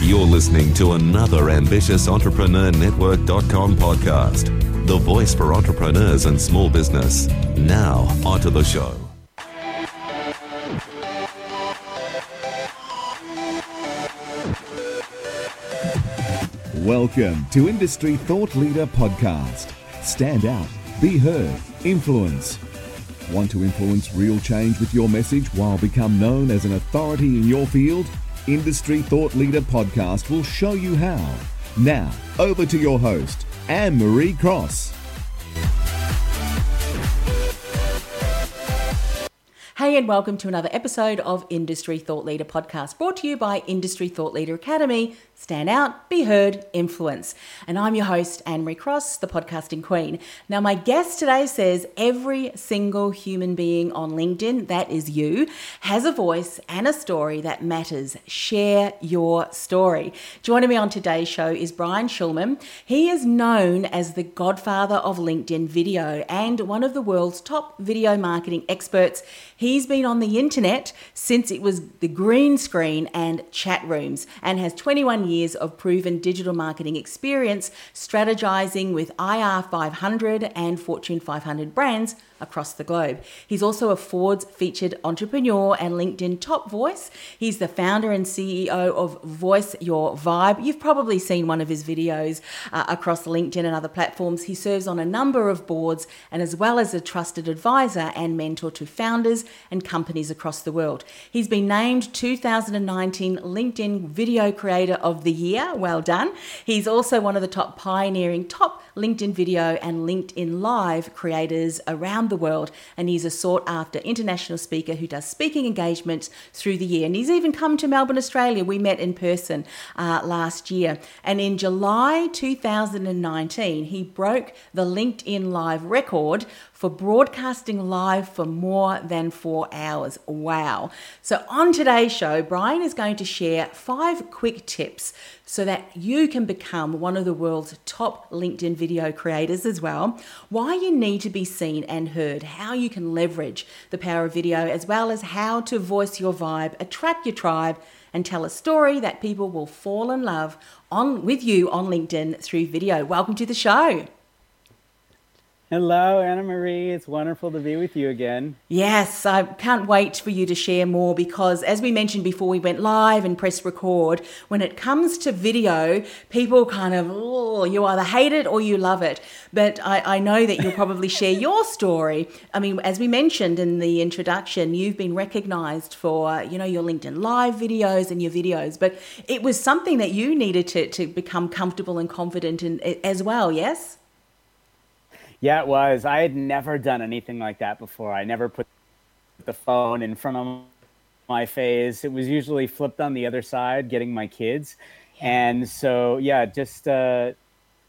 You're listening to another ambitious Entrepreneur Network.com podcast, the voice for entrepreneurs and small business. Now, onto the show. Welcome to Industry Thought Leader Podcast. Stand out, be heard, influence. Want to influence real change with your message while become known as an authority in your field? Industry Thought Leader Podcast will show you how. Now, over to your host, Anne Marie Cross. Hey, and welcome to another episode of Industry Thought Leader Podcast, brought to you by Industry Thought Leader Academy. Stand out, be heard, influence. And I'm your host, Anne Marie Cross, the podcasting queen. Now, my guest today says every single human being on LinkedIn, that is you, has a voice and a story that matters. Share your story. Joining me on today's show is Brian Schulman. He is known as the godfather of LinkedIn video and one of the world's top video marketing experts. He's been on the internet since it was the green screen and chat rooms and has 21 years of proven digital marketing experience strategizing with IR 500 and Fortune 500 brands across the globe. He's also a Forbes featured entrepreneur and LinkedIn top voice. He's the founder and CEO of Voice Your Vibe. You've probably seen one of his videos uh, across LinkedIn and other platforms. He serves on a number of boards and as well as a trusted advisor and mentor to founders and companies across the world. He's been named 2019 LinkedIn Video Creator of the Year. Well done. He's also one of the top pioneering top LinkedIn video and LinkedIn Live creators around the world. And he's a sought after international speaker who does speaking engagements through the year. And he's even come to Melbourne, Australia. We met in person uh, last year. And in July 2019, he broke the LinkedIn Live record for broadcasting live for more than four hours. Wow. So, on today's show, Brian is going to share five quick tips so that you can become one of the world's top LinkedIn video creators as well, why you need to be seen and heard, how you can leverage the power of video, as well as how to voice your vibe, attract your tribe, and tell a story that people will fall in love on with you on LinkedIn through video. Welcome to the show. Hello, Anna Marie. It's wonderful to be with you again. Yes, I can't wait for you to share more because, as we mentioned before we went live and press record, when it comes to video, people kind of, oh, you either hate it or you love it. But I, I know that you'll probably share your story. I mean, as we mentioned in the introduction, you've been recognized for, you know, your LinkedIn Live videos and your videos, but it was something that you needed to, to become comfortable and confident in as well, yes? Yeah, it was. I had never done anything like that before. I never put the phone in front of my face. It was usually flipped on the other side, getting my kids. Yeah. And so, yeah, just uh,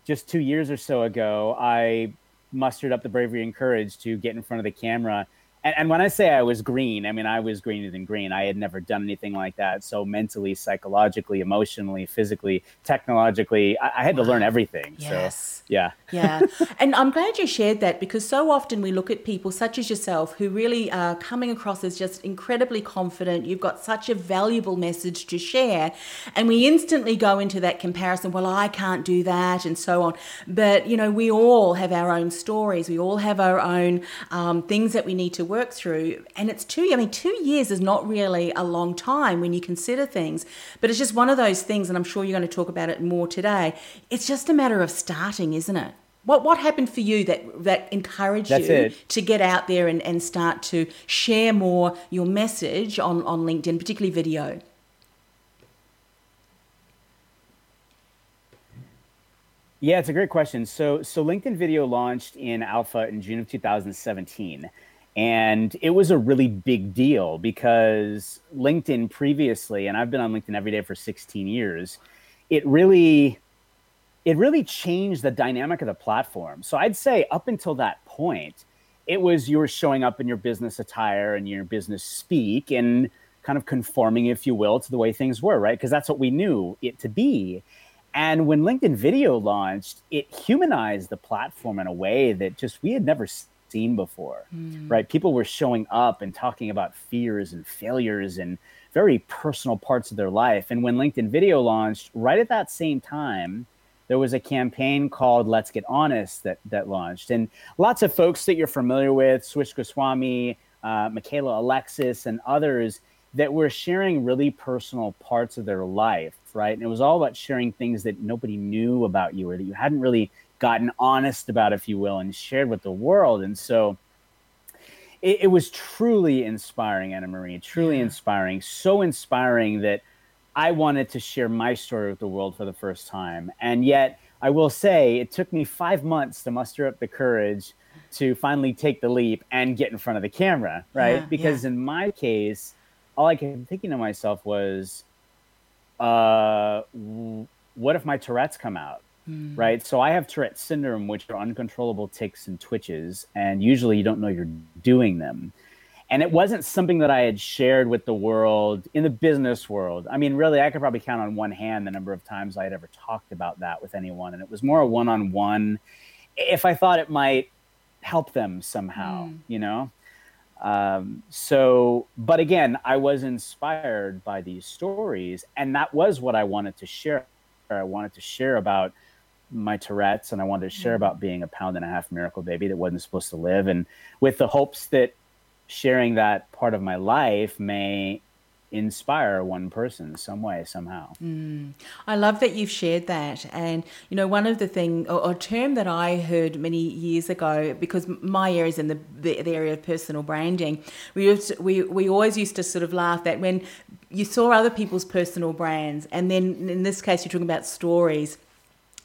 just two years or so ago, I mustered up the bravery and courage to get in front of the camera and, and when I say I was green, I mean I was greener than green. I had never done anything like that. So mentally, psychologically, emotionally, physically, technologically, I, I had to learn everything. Yes. So, yeah. yeah. And I'm glad you shared that because so often we look at people such as yourself who really are coming across as just incredibly confident. You've got such a valuable message to share. And we instantly go into that comparison. Well, I can't do that and so on. But, you know, we all have our own stories. We all have our own um, things that we need to work work through. And it's two, I mean, two years is not really a long time when you consider things, but it's just one of those things, and I'm sure you're going to talk about it more today. It's just a matter of starting, isn't it? What, what happened for you that, that encouraged That's you it. to get out there and, and start to share more your message on, on LinkedIn, particularly video? Yeah, it's a great question. So, so LinkedIn Video launched in alpha in June of 2017. And it was a really big deal because LinkedIn previously, and I've been on LinkedIn every day for 16 years, it really it really changed the dynamic of the platform. So I'd say up until that point, it was you were showing up in your business attire and your business speak and kind of conforming, if you will, to the way things were, right? Because that's what we knew it to be. And when LinkedIn Video launched, it humanized the platform in a way that just we had never seen before, mm. right? People were showing up and talking about fears and failures and very personal parts of their life. And when LinkedIn Video launched, right at that same time, there was a campaign called Let's Get Honest that that launched, and lots of folks that you're familiar with, Swish Goswami, uh, Michaela Alexis, and others that were sharing really personal parts of their life, right? And it was all about sharing things that nobody knew about you or that you hadn't really gotten honest about, if you will, and shared with the world. And so it, it was truly inspiring, Anna Marie, truly yeah. inspiring, so inspiring that I wanted to share my story with the world for the first time. And yet, I will say it took me five months to muster up the courage to finally take the leap and get in front of the camera, right? Yeah, because yeah. in my case, all I kept thinking to myself was, uh, what if my Tourette's come out? Mm. Right. So I have Tourette syndrome, which are uncontrollable ticks and twitches. And usually you don't know you're doing them. And it wasn't something that I had shared with the world in the business world. I mean, really, I could probably count on one hand the number of times I had ever talked about that with anyone. And it was more a one on one if I thought it might help them somehow, mm. you know? Um, so, but again, I was inspired by these stories, and that was what I wanted to share. I wanted to share about my Tourette's, and I wanted to share mm-hmm. about being a pound and a half miracle baby that wasn't supposed to live, and with the hopes that sharing that part of my life may inspire one person some way somehow mm. i love that you've shared that and you know one of the thing or, a term that i heard many years ago because my area is in the, the, the area of personal branding we, used to, we we always used to sort of laugh that when you saw other people's personal brands and then in this case you're talking about stories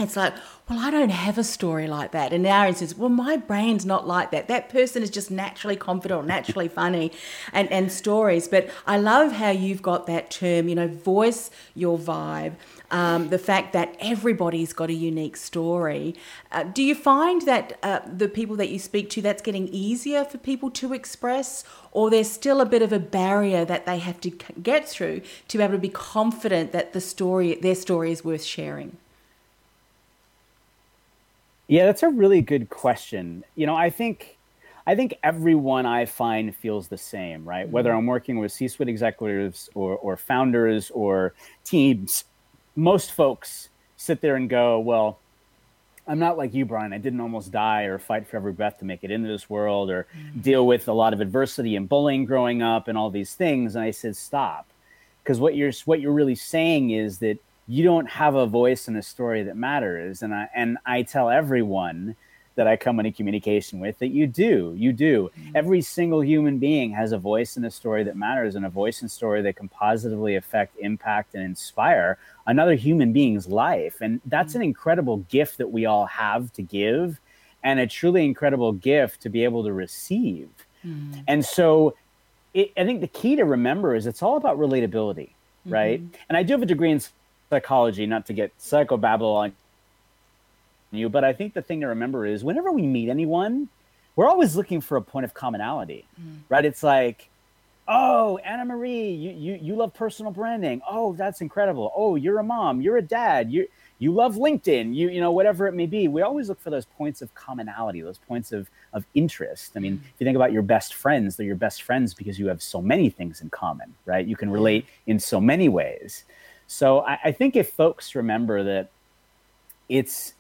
it's like, well, I don't have a story like that. In our instance, well, my brain's not like that. That person is just naturally confident, naturally funny, and, and stories. But I love how you've got that term, you know, voice your vibe. Um, the fact that everybody's got a unique story. Uh, do you find that uh, the people that you speak to, that's getting easier for people to express, or there's still a bit of a barrier that they have to get through to be able to be confident that the story, their story, is worth sharing? Yeah, that's a really good question. You know, I think I think everyone I find feels the same, right? Mm-hmm. Whether I'm working with C-suite executives or, or founders or teams, most folks sit there and go, "Well, I'm not like you, Brian. I didn't almost die or fight for every breath to make it into this world or mm-hmm. deal with a lot of adversity and bullying growing up and all these things." And I said, "Stop," because what you're what you're really saying is that you don't have a voice in a story that matters. And I and I tell everyone that I come into communication with that you do. You do. Mm-hmm. Every single human being has a voice in a story that matters and a voice and story that can positively affect, impact, and inspire another human being's life. And that's mm-hmm. an incredible gift that we all have to give and a truly incredible gift to be able to receive. Mm-hmm. And so it, I think the key to remember is it's all about relatability, right? Mm-hmm. And I do have a degree in psychology, not to get psychobabble on you, but I think the thing to remember is whenever we meet anyone, we're always looking for a point of commonality, mm. right? It's like, oh, Anna Marie, you, you you love personal branding. Oh, that's incredible. Oh, you're a mom. You're a dad. You you love LinkedIn. You you know whatever it may be. We always look for those points of commonality, those points of of interest. I mean, mm. if you think about your best friends, they're your best friends because you have so many things in common, right? You can relate in so many ways. So I, I think if folks remember that it's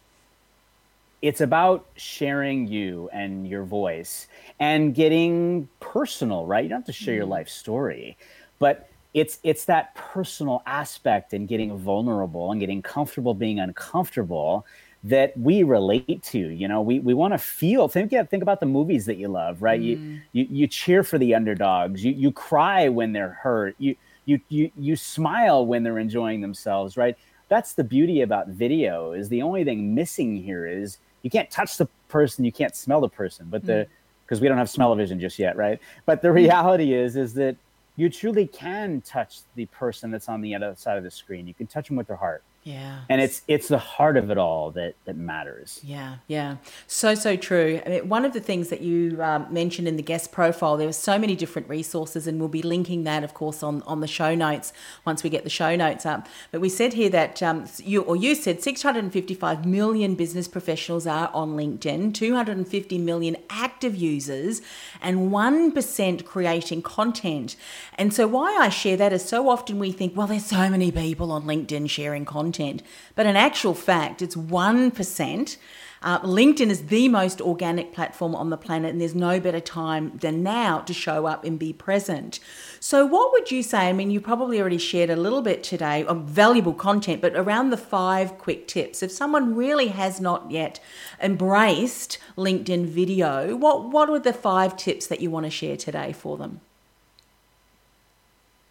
it's about sharing you and your voice and getting personal, right? You don't have to share your mm-hmm. life story, but it's it's that personal aspect and getting vulnerable and getting comfortable being uncomfortable that we relate to. You know, we we want to feel. Think yeah, think about the movies that you love, right? Mm. You, you you cheer for the underdogs. You you cry when they're hurt. You you you you smile when they're enjoying themselves, right? That's the beauty about video. Is the only thing missing here is you can't touch the person, you can't smell the person, but the because mm. we don't have smell vision just yet, right? But the mm. reality is is that you truly can touch the person that's on the other side of the screen. You can touch them with their heart. Yeah. And it's it's the heart of it all that that matters. Yeah, yeah. So, so true. I mean, one of the things that you um, mentioned in the guest profile, there were so many different resources, and we'll be linking that, of course, on, on the show notes once we get the show notes up. But we said here that um, you, or you said 655 million business professionals are on LinkedIn, 250 million active users, and 1% creating content. And so, why I share that is so often we think, well, there's so many people on LinkedIn sharing content content. But in actual fact, it's 1%. Uh, LinkedIn is the most organic platform on the planet, and there's no better time than now to show up and be present. So, what would you say? I mean, you probably already shared a little bit today of valuable content, but around the five quick tips. If someone really has not yet embraced LinkedIn video, what, what are the five tips that you want to share today for them?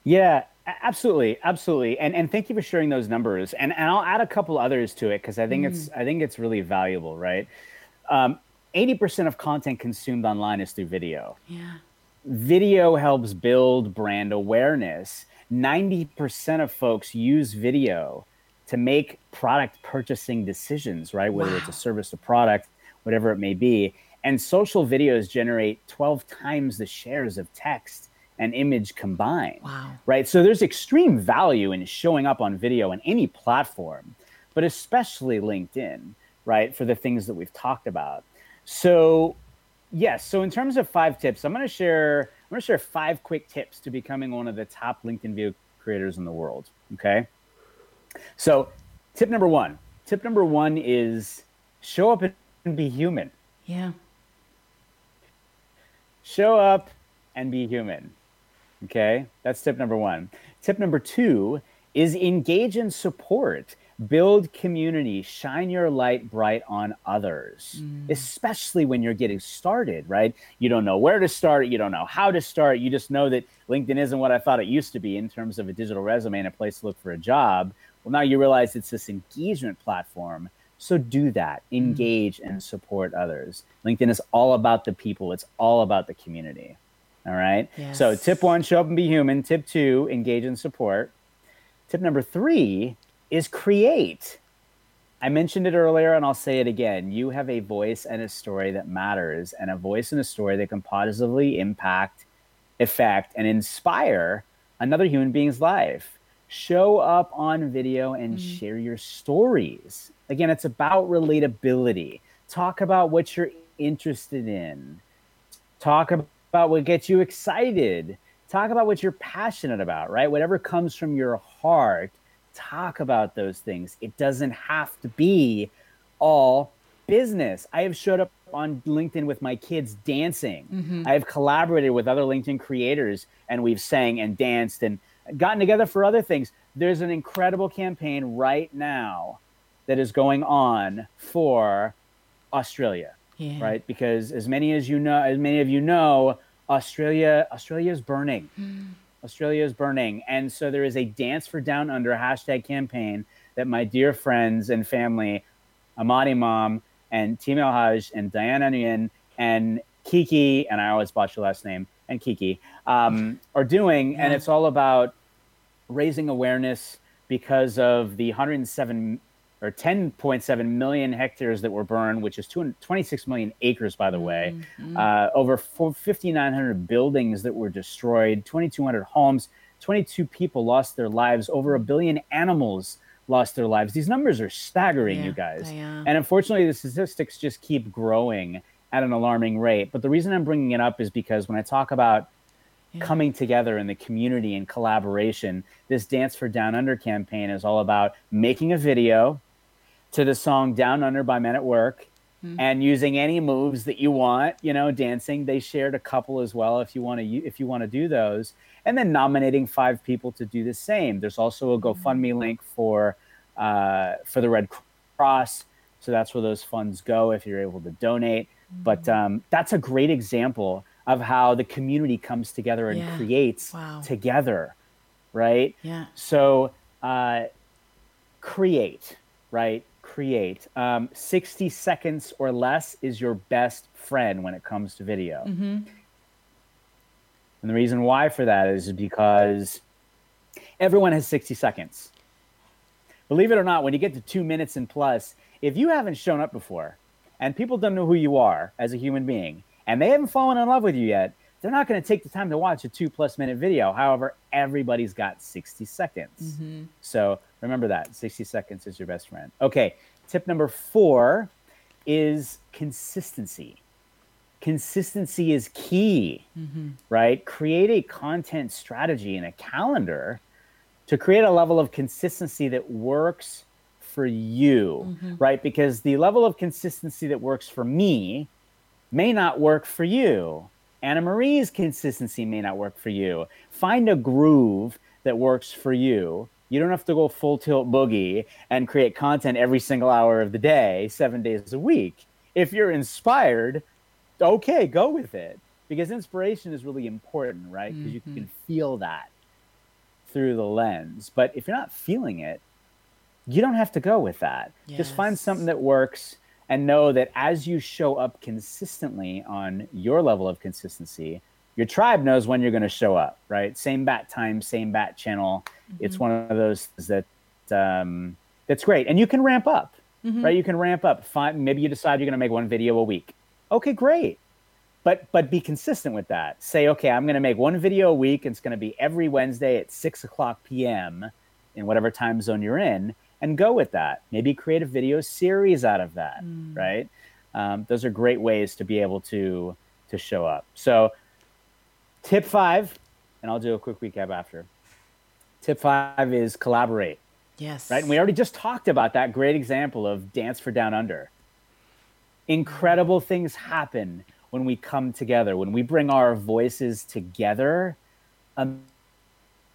Yeah, absolutely, absolutely, and and thank you for sharing those numbers. And, and I'll add a couple others to it because I think mm. it's I think it's really valuable, right? Um, 80% of content consumed online is through video. Yeah. Video helps build brand awareness. 90% of folks use video to make product purchasing decisions, right? Whether wow. it's a service or product, whatever it may be. And social videos generate 12 times the shares of text and image combined. Wow. Right. So there's extreme value in showing up on video in any platform, but especially LinkedIn, right? For the things that we've talked about. So, yes. So in terms of five tips, I'm going to share. I'm going to share five quick tips to becoming one of the top LinkedIn video creators in the world. Okay. So, tip number one. Tip number one is show up and be human. Yeah. Show up and be human. Okay, that's tip number one. Tip number two is engage in support, build community, shine your light bright on others, mm. especially when you're getting started, right? You don't know where to start, you don't know how to start, you just know that LinkedIn isn't what I thought it used to be in terms of a digital resume and a place to look for a job. Well, now you realize it's this engagement platform. So do that, mm. engage mm. and support others. LinkedIn is all about the people, it's all about the community. All right. Yes. So tip one, show up and be human. Tip two, engage and support. Tip number three is create. I mentioned it earlier and I'll say it again. You have a voice and a story that matters, and a voice and a story that can positively impact, affect, and inspire another human being's life. Show up on video and mm-hmm. share your stories. Again, it's about relatability. Talk about what you're interested in. Talk about about what gets you excited. Talk about what you're passionate about, right? Whatever comes from your heart, talk about those things. It doesn't have to be all business. I have showed up on LinkedIn with my kids dancing. Mm-hmm. I have collaborated with other LinkedIn creators and we've sang and danced and gotten together for other things. There's an incredible campaign right now that is going on for Australia yeah. right? Because as many as you know, as many of you know, Australia, Australia is burning. Mm. Australia is burning, and so there is a Dance for Down Under hashtag campaign that my dear friends and family, Amadi Mom and Tim Haj and Diana Nguyen and Kiki, and I always botch your last name, and Kiki, um, are doing, yeah. and it's all about raising awareness because of the 107 or 10.7 million hectares that were burned, which is 26 million acres, by the way. Mm-hmm. Uh, over 5,900 buildings that were destroyed, 2,200 homes, 22 people lost their lives, over a billion animals lost their lives. These numbers are staggering, yeah, you guys. And unfortunately, the statistics just keep growing at an alarming rate. But the reason I'm bringing it up is because when I talk about yeah. coming together in the community and collaboration, this Dance for Down Under campaign is all about making a video to the song Down Under by Men at Work mm-hmm. and using any moves that you want, you know, dancing. They shared a couple as well if you want to if you want to do those. And then nominating five people to do the same. There's also a GoFundMe mm-hmm. link for uh, for the Red Cross. So that's where those funds go if you're able to donate. Mm-hmm. But um, that's a great example of how the community comes together and yeah. creates wow. together, right? Yeah. So uh, create, right? Create. Um, 60 seconds or less is your best friend when it comes to video. Mm-hmm. And the reason why for that is because everyone has 60 seconds. believe it or not, when you get to two minutes and plus, if you haven't shown up before and people don't know who you are as a human being and they haven't fallen in love with you yet, they're not going to take the time to watch a two plus minute video. However, everybody's got 60 seconds. Mm-hmm. So remember that 60 seconds is your best friend. Okay. Tip number four is consistency. Consistency is key, mm-hmm. right? Create a content strategy and a calendar to create a level of consistency that works for you, mm-hmm. right? Because the level of consistency that works for me may not work for you. Anna Marie's consistency may not work for you. Find a groove that works for you. You don't have to go full tilt boogie and create content every single hour of the day, seven days a week. If you're inspired, okay, go with it because inspiration is really important, right? Because mm-hmm. you can feel that through the lens. But if you're not feeling it, you don't have to go with that. Yes. Just find something that works and know that as you show up consistently on your level of consistency, your tribe knows when you're going to show up, right? Same bat time, same bat channel. Mm-hmm. It's one of those that um, that's great, and you can ramp up, mm-hmm. right? You can ramp up. Maybe you decide you're going to make one video a week. Okay, great but but be consistent with that. Say, okay, I'm going to make one video a week. And it's going to be every Wednesday at six o'clock p.m. in whatever time zone you're in, and go with that. Maybe create a video series out of that. Mm. Right? Um, those are great ways to be able to to show up. So, tip five, and I'll do a quick recap after. Tip five is collaborate. Yes. Right, and we already just talked about that great example of Dance for Down Under. Incredible things happen when we come together, when we bring our voices together,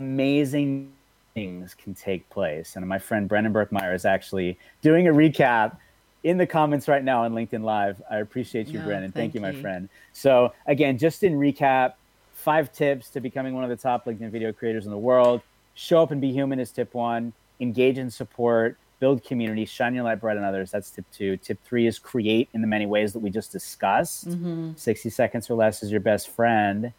amazing things can take place. And my friend Brendan Burkmeyer is actually doing a recap in the comments right now on LinkedIn Live. I appreciate you, Brendan. Thank, thank you, you, my friend. So, again, just in recap, five tips to becoming one of the top LinkedIn video creators in the world. Show up and be human is tip one. Engage and support build community, shine your light bright on others. That's tip two. Tip three is create in the many ways that we just discussed. Mm-hmm. 60 seconds or less is your best friend.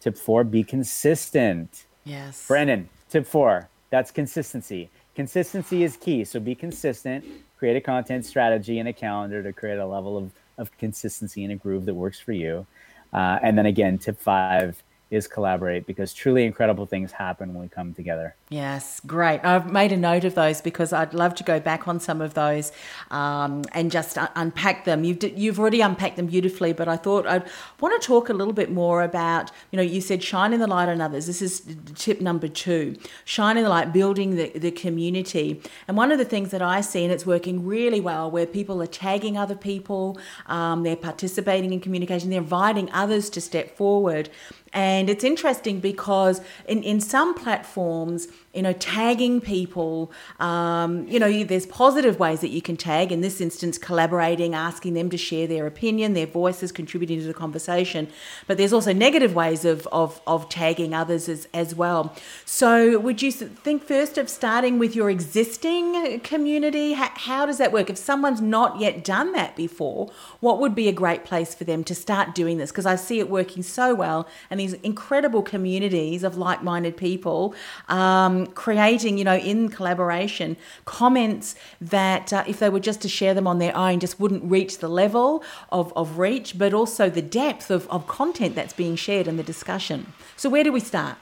Tip four, be consistent. Yes. Brandon, tip four, that's consistency. Consistency is key. So be consistent, create a content strategy and a calendar to create a level of, of consistency and a groove that works for you. Uh, and then again, tip five, is collaborate because truly incredible things happen when we come together. Yes, great. I've made a note of those because I'd love to go back on some of those um, and just un- unpack them. You've, you've already unpacked them beautifully, but I thought I'd want to talk a little bit more about, you know, you said shining the light on others. This is tip number two shining the light, building the, the community. And one of the things that I see, and it's working really well, where people are tagging other people, um, they're participating in communication, they're inviting others to step forward. And it's interesting because in, in some platforms, you know, tagging people, um, you know, there's positive ways that you can tag. In this instance, collaborating, asking them to share their opinion, their voices, contributing to the conversation. But there's also negative ways of, of, of tagging others as, as well. So, would you think first of starting with your existing community? How, how does that work? If someone's not yet done that before, what would be a great place for them to start doing this? Because I see it working so well, and these incredible communities of like minded people. Um, creating, you know, in collaboration, comments that uh, if they were just to share them on their own, just wouldn't reach the level of, of reach, but also the depth of, of content that's being shared in the discussion. So, where do we start?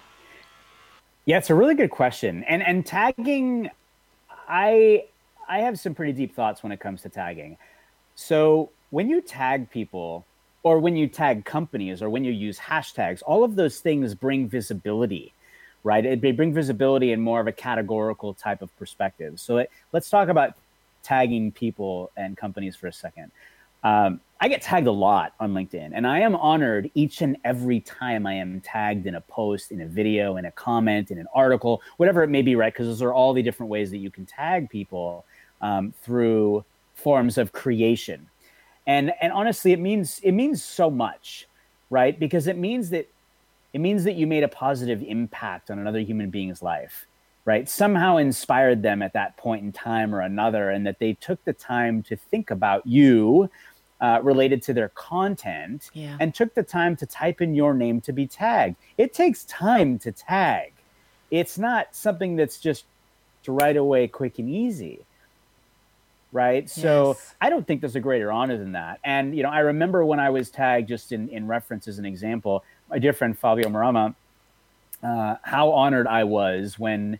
Yeah, it's a really good question. And and tagging, I I have some pretty deep thoughts when it comes to tagging. So when you tag people, or when you tag companies, or when you use hashtags, all of those things bring visibility right? It, they bring visibility in more of a categorical type of perspective. So it, let's talk about tagging people and companies for a second. Um, I get tagged a lot on LinkedIn, and I am honored each and every time I am tagged in a post, in a video, in a comment, in an article, whatever it may be, right? Because those are all the different ways that you can tag people um, through forms of creation. And and honestly, it means it means so much, right? Because it means that it means that you made a positive impact on another human being's life right somehow inspired them at that point in time or another and that they took the time to think about you uh, related to their content yeah. and took the time to type in your name to be tagged it takes time to tag it's not something that's just right away, quick and easy. Right. So Yes. I don't think there's a greater honor than that. And, you know, I remember when I was tagged, just in, in reference as an example, my dear friend Fabio Marama, uh, how honored I was when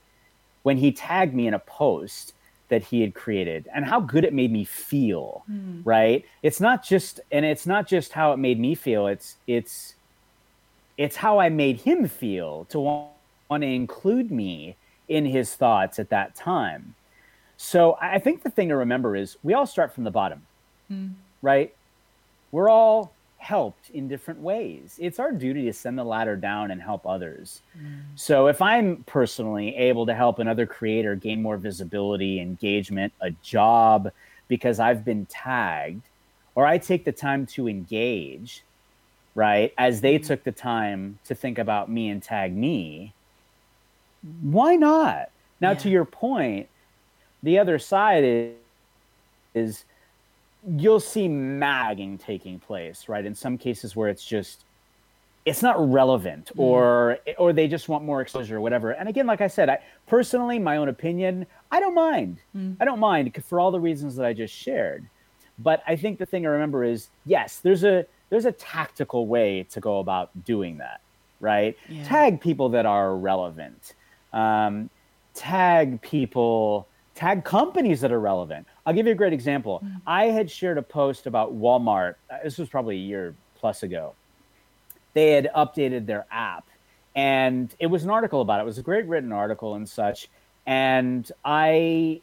when he tagged me in a post that he had created and how good it made me feel right? It's not just and it's not just how it made me feel it's it's it's how i made him feel to want, want to include me in his thoughts at that time. So i I think the thing to remember is we all start from the bottom right? We're all helped in different ways. It's our duty to send the ladder down and help others. Mm. So if I'm personally able to help another creator gain more visibility, engagement, a job because I've been tagged, or I take the time to engage, right, as they mm. took the time to think about me and tag me, why not? Now, to your point, the other side is, is you'll see magging taking place, right? In some cases where it's just it's not relevant or or they just want more exposure or whatever. And again like i said i personally my own opinion i don't mind. I don't mind for all the reasons that i just shared. But i think the thing to remember is yes there's a there's a tactical way to go about doing that right? Yeah. tag people that are relevant. Um, tag people tag companies that are relevant i'll give you a great example i had shared a post about walmart uh, this was probably a year plus ago they had updated their app and it was an article about it. It was a great written article and such. And I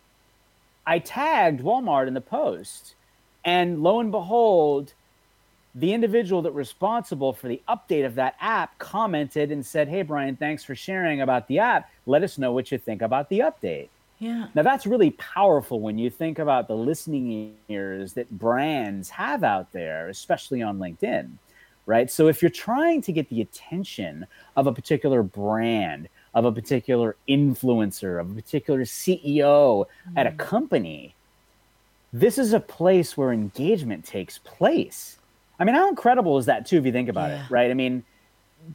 I tagged Walmart in the post. And lo and behold, the individual that was responsible for the update of that app commented and said, Hey Brian, thanks for sharing about the app. Let us know what you think about the update. Yeah. Now that's really powerful when you think about the listening ears that brands have out there, especially on LinkedIn, right? So if you're trying to get the attention of a particular brand, of a particular influencer, of a particular CEO at a mm-hmm. company, this is a place where engagement takes place. I mean, how incredible is that too if you think about Yeah. it, right? I mean,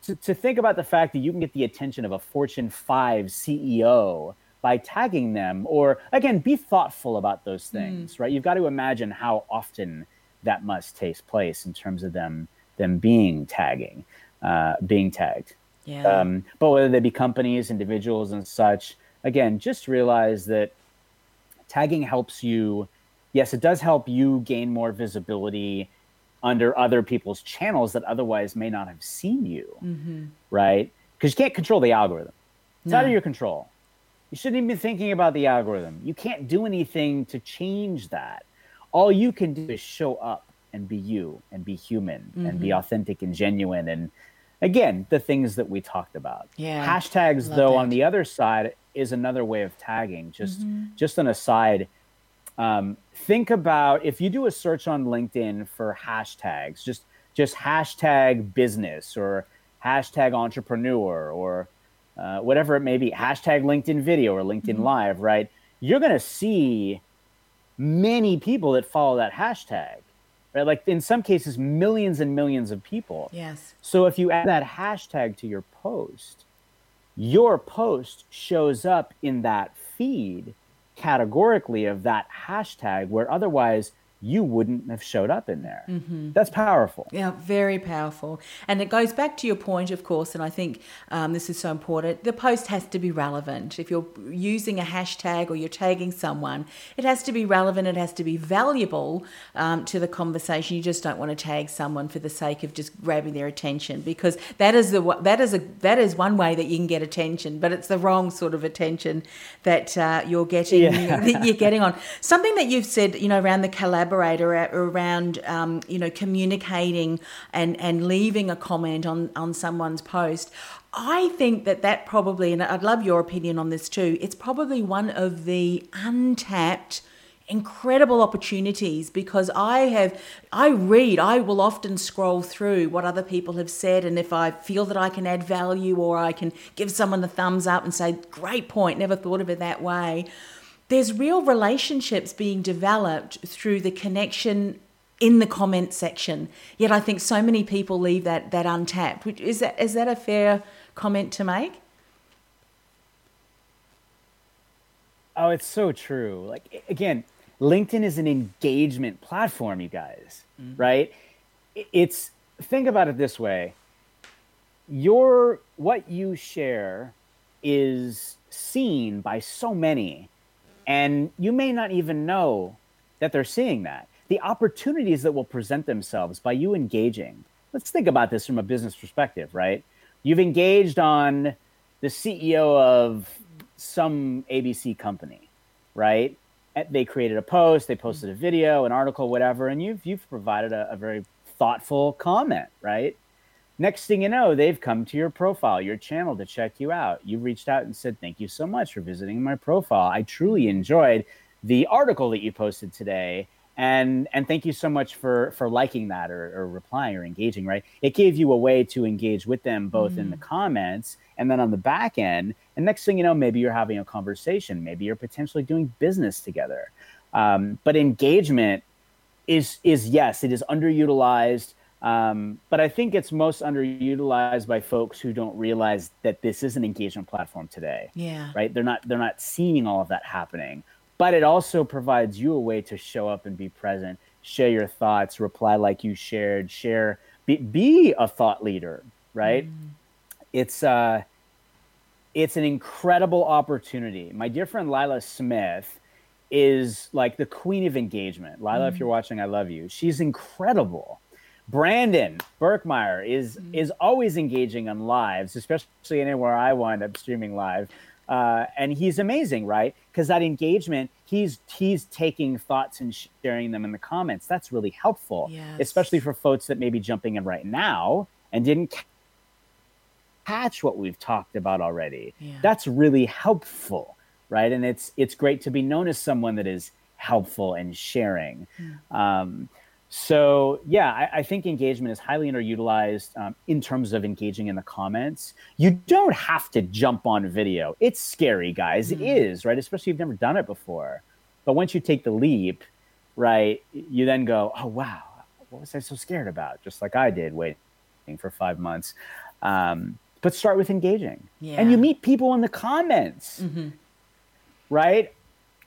to, to think about the fact that you can get the attention of a Fortune 5 CEO by tagging them, or again, be thoughtful about those things, right? You've got to imagine how often that must take place in terms of them them being tagging, uh, being tagged. Yeah. Um, but whether they be companies, individuals, and such, again, just realize that tagging helps you. Yes, it does help you gain more visibility under other people's channels that otherwise may not have seen you, right? Because you can't control the algorithm. It's out of your control. You shouldn't even be thinking about the algorithm. You can't do anything to change that. All you can do is show up and be you and be human and be authentic and genuine. And again, the things that we talked about. Yeah, Hashtags, though, that. on the other side is another way of tagging. Just, just an aside. Um, think about if you do a search on LinkedIn for hashtags, just just hashtag business or hashtag entrepreneur or uh, whatever it may be, hashtag LinkedIn video or LinkedIn Live, right? You're going to see many people that follow that hashtag, right? Like in some cases, millions and millions of people. yes. So if you add that hashtag to your post, your post shows up in that feed categorically of that hashtag where otherwise you wouldn't have showed up in there. That's powerful. Yeah, very powerful. And it goes back to your point, of course, and I think um, this is so important. The post has to be relevant. If you're using a hashtag or you're tagging someone, it has to be relevant, it has to be valuable um, to the conversation. You just don't want to tag someone for the sake of just grabbing their attention because that is the that is a that is one way that you can get attention, but it's the wrong sort of attention that uh, you're getting Yeah. that you're getting on. Something that you've said, you know, around the around um, you know communicating and and leaving a comment on on someone's post. I think that that probably, and I'd love your opinion on this too. It's probably one of the untapped incredible opportunities because I have I read I will often scroll through what other people have said and if I feel that I can add value or I can give someone the thumbs up and say great point never thought of it that way there's real relationships being developed through the connection in the comment section yet I think so many people leave that that untapped Which- is that is that a fair comment to make Oh, it's so true. Like again, LinkedIn is an engagement platform, you guys, mm-hmm. right? It's think about it this way. Your what you share is seen by so many and you may not even know that they're seeing that. The opportunities that will present themselves by you engaging. Let's think about this from a business perspective, right? You've engaged on the CEO of some ABC company, right? They created a post, they posted a video, an article, whatever, and you've you've provided a, a very thoughtful comment, right? Next thing you know, they've come to your profile, your channel to check you out. You've reached out and said, Thank you so much for visiting my profile. I truly enjoyed the article that you posted today. And and thank you so much for for liking that or, or replying or engaging, right? It gave you a way to engage with them both mm. in the mm. comments and then on the back end. And next thing you know, maybe you're having a conversation, maybe you're potentially doing business together. Um, but engagement is is yes, it is underutilized um, but I think it's most underutilized by folks who don't realize that this is an engagement platform today. Yeah. Right. They're not they're not seeing all of that happening. But it also provides you a way to show up and be present, share your thoughts, reply like you shared, share, be, be a thought leader. Right. Mm. It's uh, it's an incredible opportunity. My dear friend Lila Smith is like the queen of engagement. Lila, mm. if you're watching, I love you. She's incredible Brandon Birkmeyer is mm-hmm. is always engaging on lives, especially anywhere I wind up streaming live. Uh, and he's amazing, right? Because that engagement, he's he's taking thoughts and sharing them in the comments. That's really helpful, yes. especially for folks that may be jumping in right now and didn't catch what we've talked about already. Yeah. That's really helpful, right? And it's it's great to be known as someone that is helpful and sharing. Mm. Um, so yeah, I, I, think engagement is highly underutilized um, in terms of engaging in the comments. You don't have to jump on video. It's scary, guys. Mm. It is right, especially if you've never done it before. But once you take the leap, right, you then go, oh wow, what was I so scared about? Just like I did, waiting for five months. Um, but start with engaging, yeah. and you meet people in the comments, mm-hmm. right?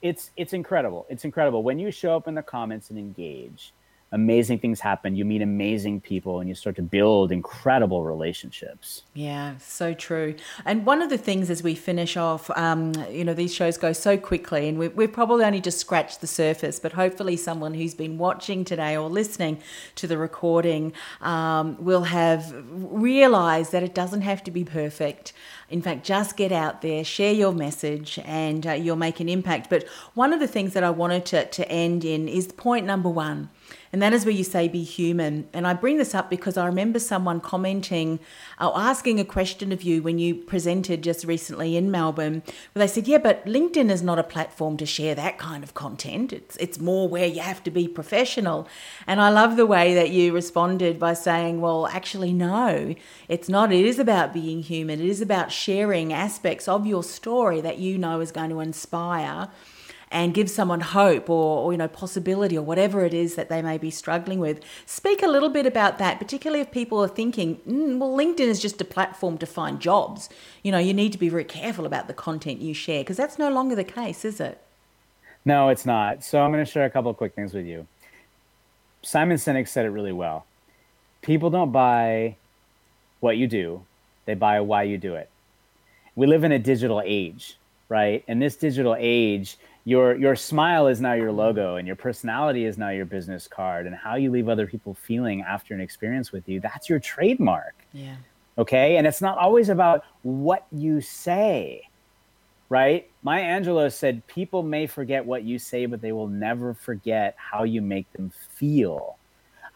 It's it's incredible. It's incredible when you show up in the comments and engage amazing things happen. You meet amazing people and you start to build incredible relationships. Yeah, so true. And one of the things as we finish off, um, you know, these shows go so quickly and we've, we've probably only just scratched the surface, but hopefully someone who's been watching today or listening to the recording um, will have realized that it doesn't have to be perfect. In fact, just get out there, share your message, and uh, you'll make an impact. But one of the things that I wanted to, to end in is point number one and that is where you say be human. And I bring this up because I remember someone commenting or asking a question of you when you presented just recently in Melbourne, where they said, Yeah, but LinkedIn is not a platform to share that kind of content. It's, it's more where you have to be professional. And I love the way that you responded by saying, Well, actually, no, it's not. It is about being human, it is about sharing aspects of your story that you know is going to inspire and give someone hope or, or, you know possibility or whatever it is that they may be struggling with. Speak a little bit about that, particularly if people are thinking, mm, well, LinkedIn is just a platform to find jobs. You know, you need to be very careful about the content you share because that's no longer the case, is it? No, it's not. So I'm going to share a couple of quick things with you. Simon Sinek said it really well. People don't buy what you do, they buy why you do it. We live in a digital age, right? In this digital age, your your smile is now your logo and your personality is now your business card and how you leave other people feeling after an experience with you that's your trademark. Yeah. Okay? And it's not always about what you say right? Maya Angelou said people may forget what you say but they will never forget how you make them feel.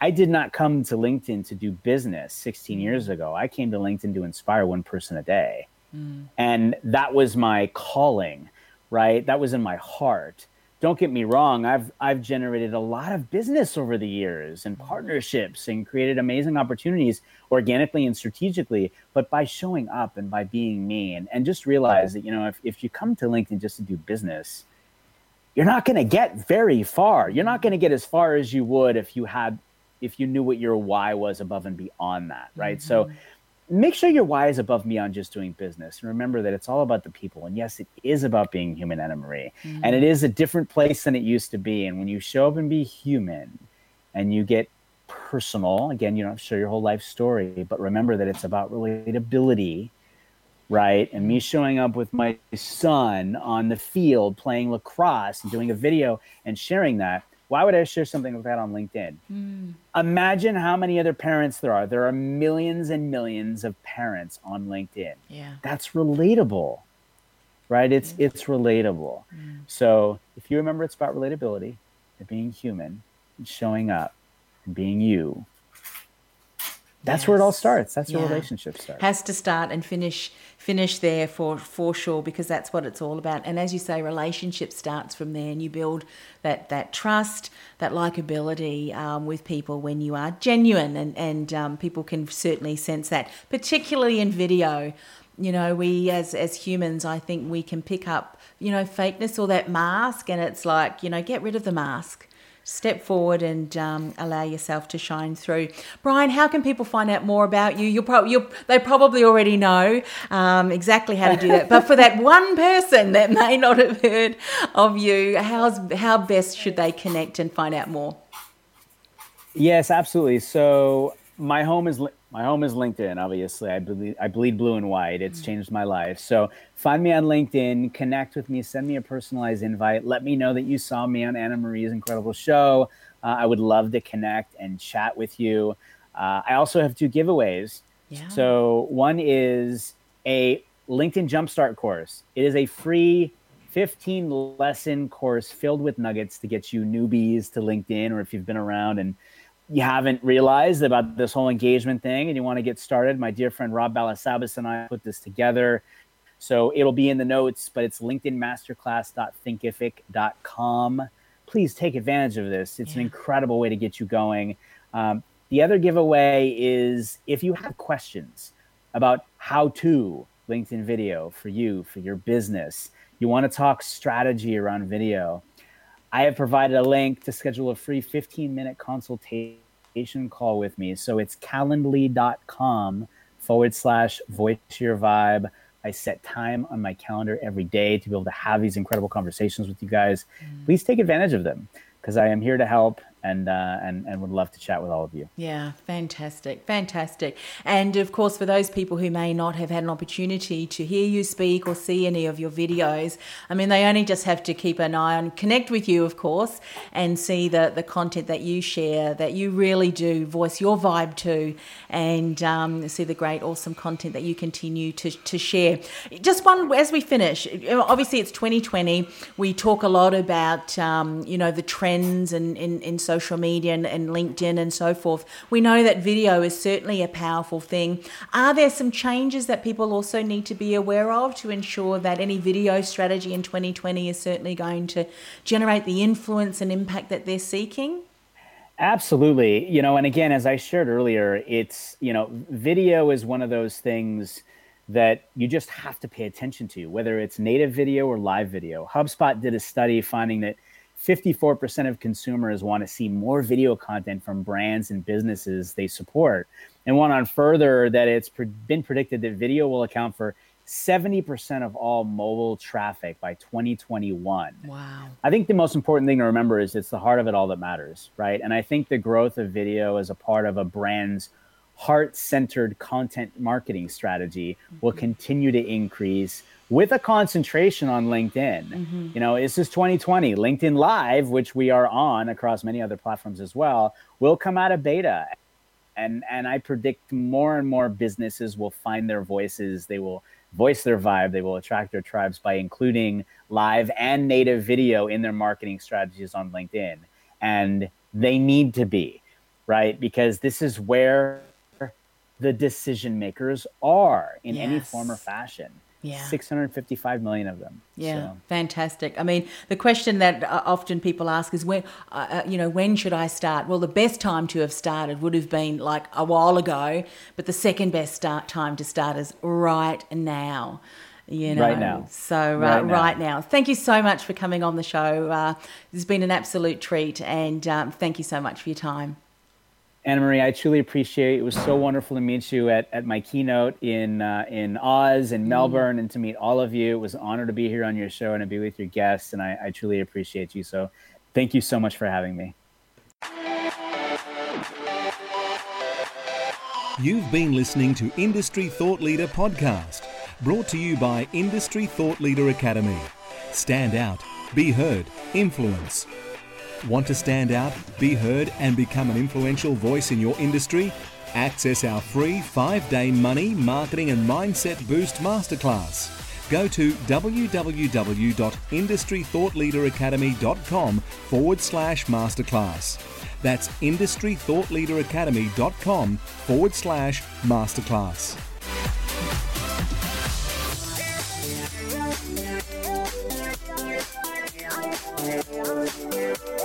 I did not come to linkedin to do business 16 years mm. ago. I came to linkedin to inspire one person a day. Mm. and that was my calling right? That was in my heart. Don't get me wrong, I've I've generated a lot of business over the years and partnerships and created amazing opportunities organically and strategically, but by showing up and by being me and, and just realize that, you know, if, if you come to LinkedIn just to do business, you're not going to get very far. You're not going to get as far as you would if you had if you knew what your why was above and beyond that, right? Mm-hmm. So make sure your why is above beyond just doing business. And remember that it's all about the people. And yes, it is about being human, Anna Marie. Mm-hmm. And it is a different place than it used to be. And when you show up and be human and you get personal, again, you don't share your whole life story, but remember that it's about relatability, right? And me showing up with my son on the field playing lacrosse and doing a video and sharing that why would I share something like that on LinkedIn? Mm. Imagine how many other parents there are. There are millions and millions of parents on LinkedIn. Yeah. That's relatable. Right? It's it's relatable. Mm. So if you remember it's about relatability and being human and showing up and being you, that's yes. where it all starts. That's yeah. where relationship starts. Has to start and finish finish there for for sure because that's what it's all about. And as you say, relationship starts from there, and you build that that trust, that likability um, with people when you are genuine, and and um, people can certainly sense that, particularly in video. You know, we as as humans, I think we can pick up you know fakeness or that mask, and it's like you know get rid of the mask step forward and um, allow yourself to shine through. Brian, how can people find out more about you? You'll probably they probably already know um, exactly how to do that, but for that one person that may not have heard of you, how's how best should they connect and find out more? Yes, absolutely. So my home is my home is LinkedIn. Obviously, I bleed I bleed blue and white. It's mm. changed my life. So find me on LinkedIn, connect with me, send me a personalized invite. Let me know that you saw me on Anna Marie's incredible show. Uh, I would love to connect and chat with you. Uh, I also have two giveaways. Yeah. So one is a LinkedIn Jumpstart course. It is a free 15 lesson course filled with nuggets to get you newbies to LinkedIn, or if you've been around and you haven't realized about this whole engagement thing and you want to get started, my dear friend Rob Balasabas and I put this together. So it'll be in the notes, but it's linkedinmasterclass.thinkific.com. Please take advantage of this. It's yeah. an incredible way to get you going. Um, the other giveaway is if you have questions about how to LinkedIn video for you, for your business, you want to talk strategy around video I have provided a link to schedule a free 15 minute consultation call with me. So it's calendly.com forward slash voice your vibe. I set time on my calendar every day to be able to have these incredible conversations with you guys. Mm. Please take advantage of them because I am here to help and uh, and and would love to chat with all of you. Yeah, fantastic, fantastic. And of course, for those people who may not have had an opportunity to hear you speak or see any of your videos, I mean, they only just have to keep an eye on, connect with you, of course, and see the the content that you share, that you really do voice your vibe to, and um, see the great, awesome content that you continue to to share. Just one as we finish. Obviously, it's 2020. We talk a lot about um, you know the trends and in in social social media and, and LinkedIn and so forth, we know that video is certainly a powerful thing. Are there some changes that people also need to be aware of to ensure that any video strategy in 2020 is certainly going to generate the influence and impact that they're seeking? Absolutely. You know, and again, as I shared earlier, it's, you know, video is one of those things that you just have to pay attention to, whether it's native video or live video. HubSpot did a study finding that 54% of consumers want to see more video content from brands and businesses they support. And went on further that it's pre- been predicted that video will account for 70% of all mobile traffic by 2021. Wow. I think the most important thing to remember is it's the heart of it all that matters, right? And I think the growth of video as a part of a brand's heart centered content marketing strategy mm-hmm. will continue to increase with a concentration on LinkedIn. Mm-hmm. You know, this is 2020. LinkedIn Live, which we are on across many other platforms as well, will come out of beta. And and I predict more and more businesses will find their voices. They will voice their vibe. They will attract their tribes by including live and native video in their marketing strategies on LinkedIn. And they need to be, right? Because this is where the decision makers are in yes. any form or fashion. Yeah. 655 million of them. Yeah, so. fantastic. I mean, the question that uh, often people ask is when, uh, uh, you know, when should I start? Well, the best time to have started would have been like a while ago, but the second best start time to start is right now. You know, right now. So uh, right, now. right, now. Thank you so much for coming on the show. Uh, it's been an absolute treat, and um, thank you so much for your time. Anna Marie, I truly appreciate it. It was so wonderful to meet you at, at my keynote in uh, in Oz and Melbourne, and to meet all of you. It was an honor to be here on your show and to be with your guests, and I, I truly appreciate you. So, thank you so much for having me. You've been listening to Industry Thought Leader podcast, brought to you by Industry Thought Leader Academy. Stand out, be heard, influence. Want to stand out, be heard, and become an influential voice in your industry? Access our free five day money, marketing, and mindset boost masterclass. Go to www.industrythoughtleaderacademy.com forward slash masterclass. That's industrythoughtleaderacademy.com forward slash masterclass. Yeah.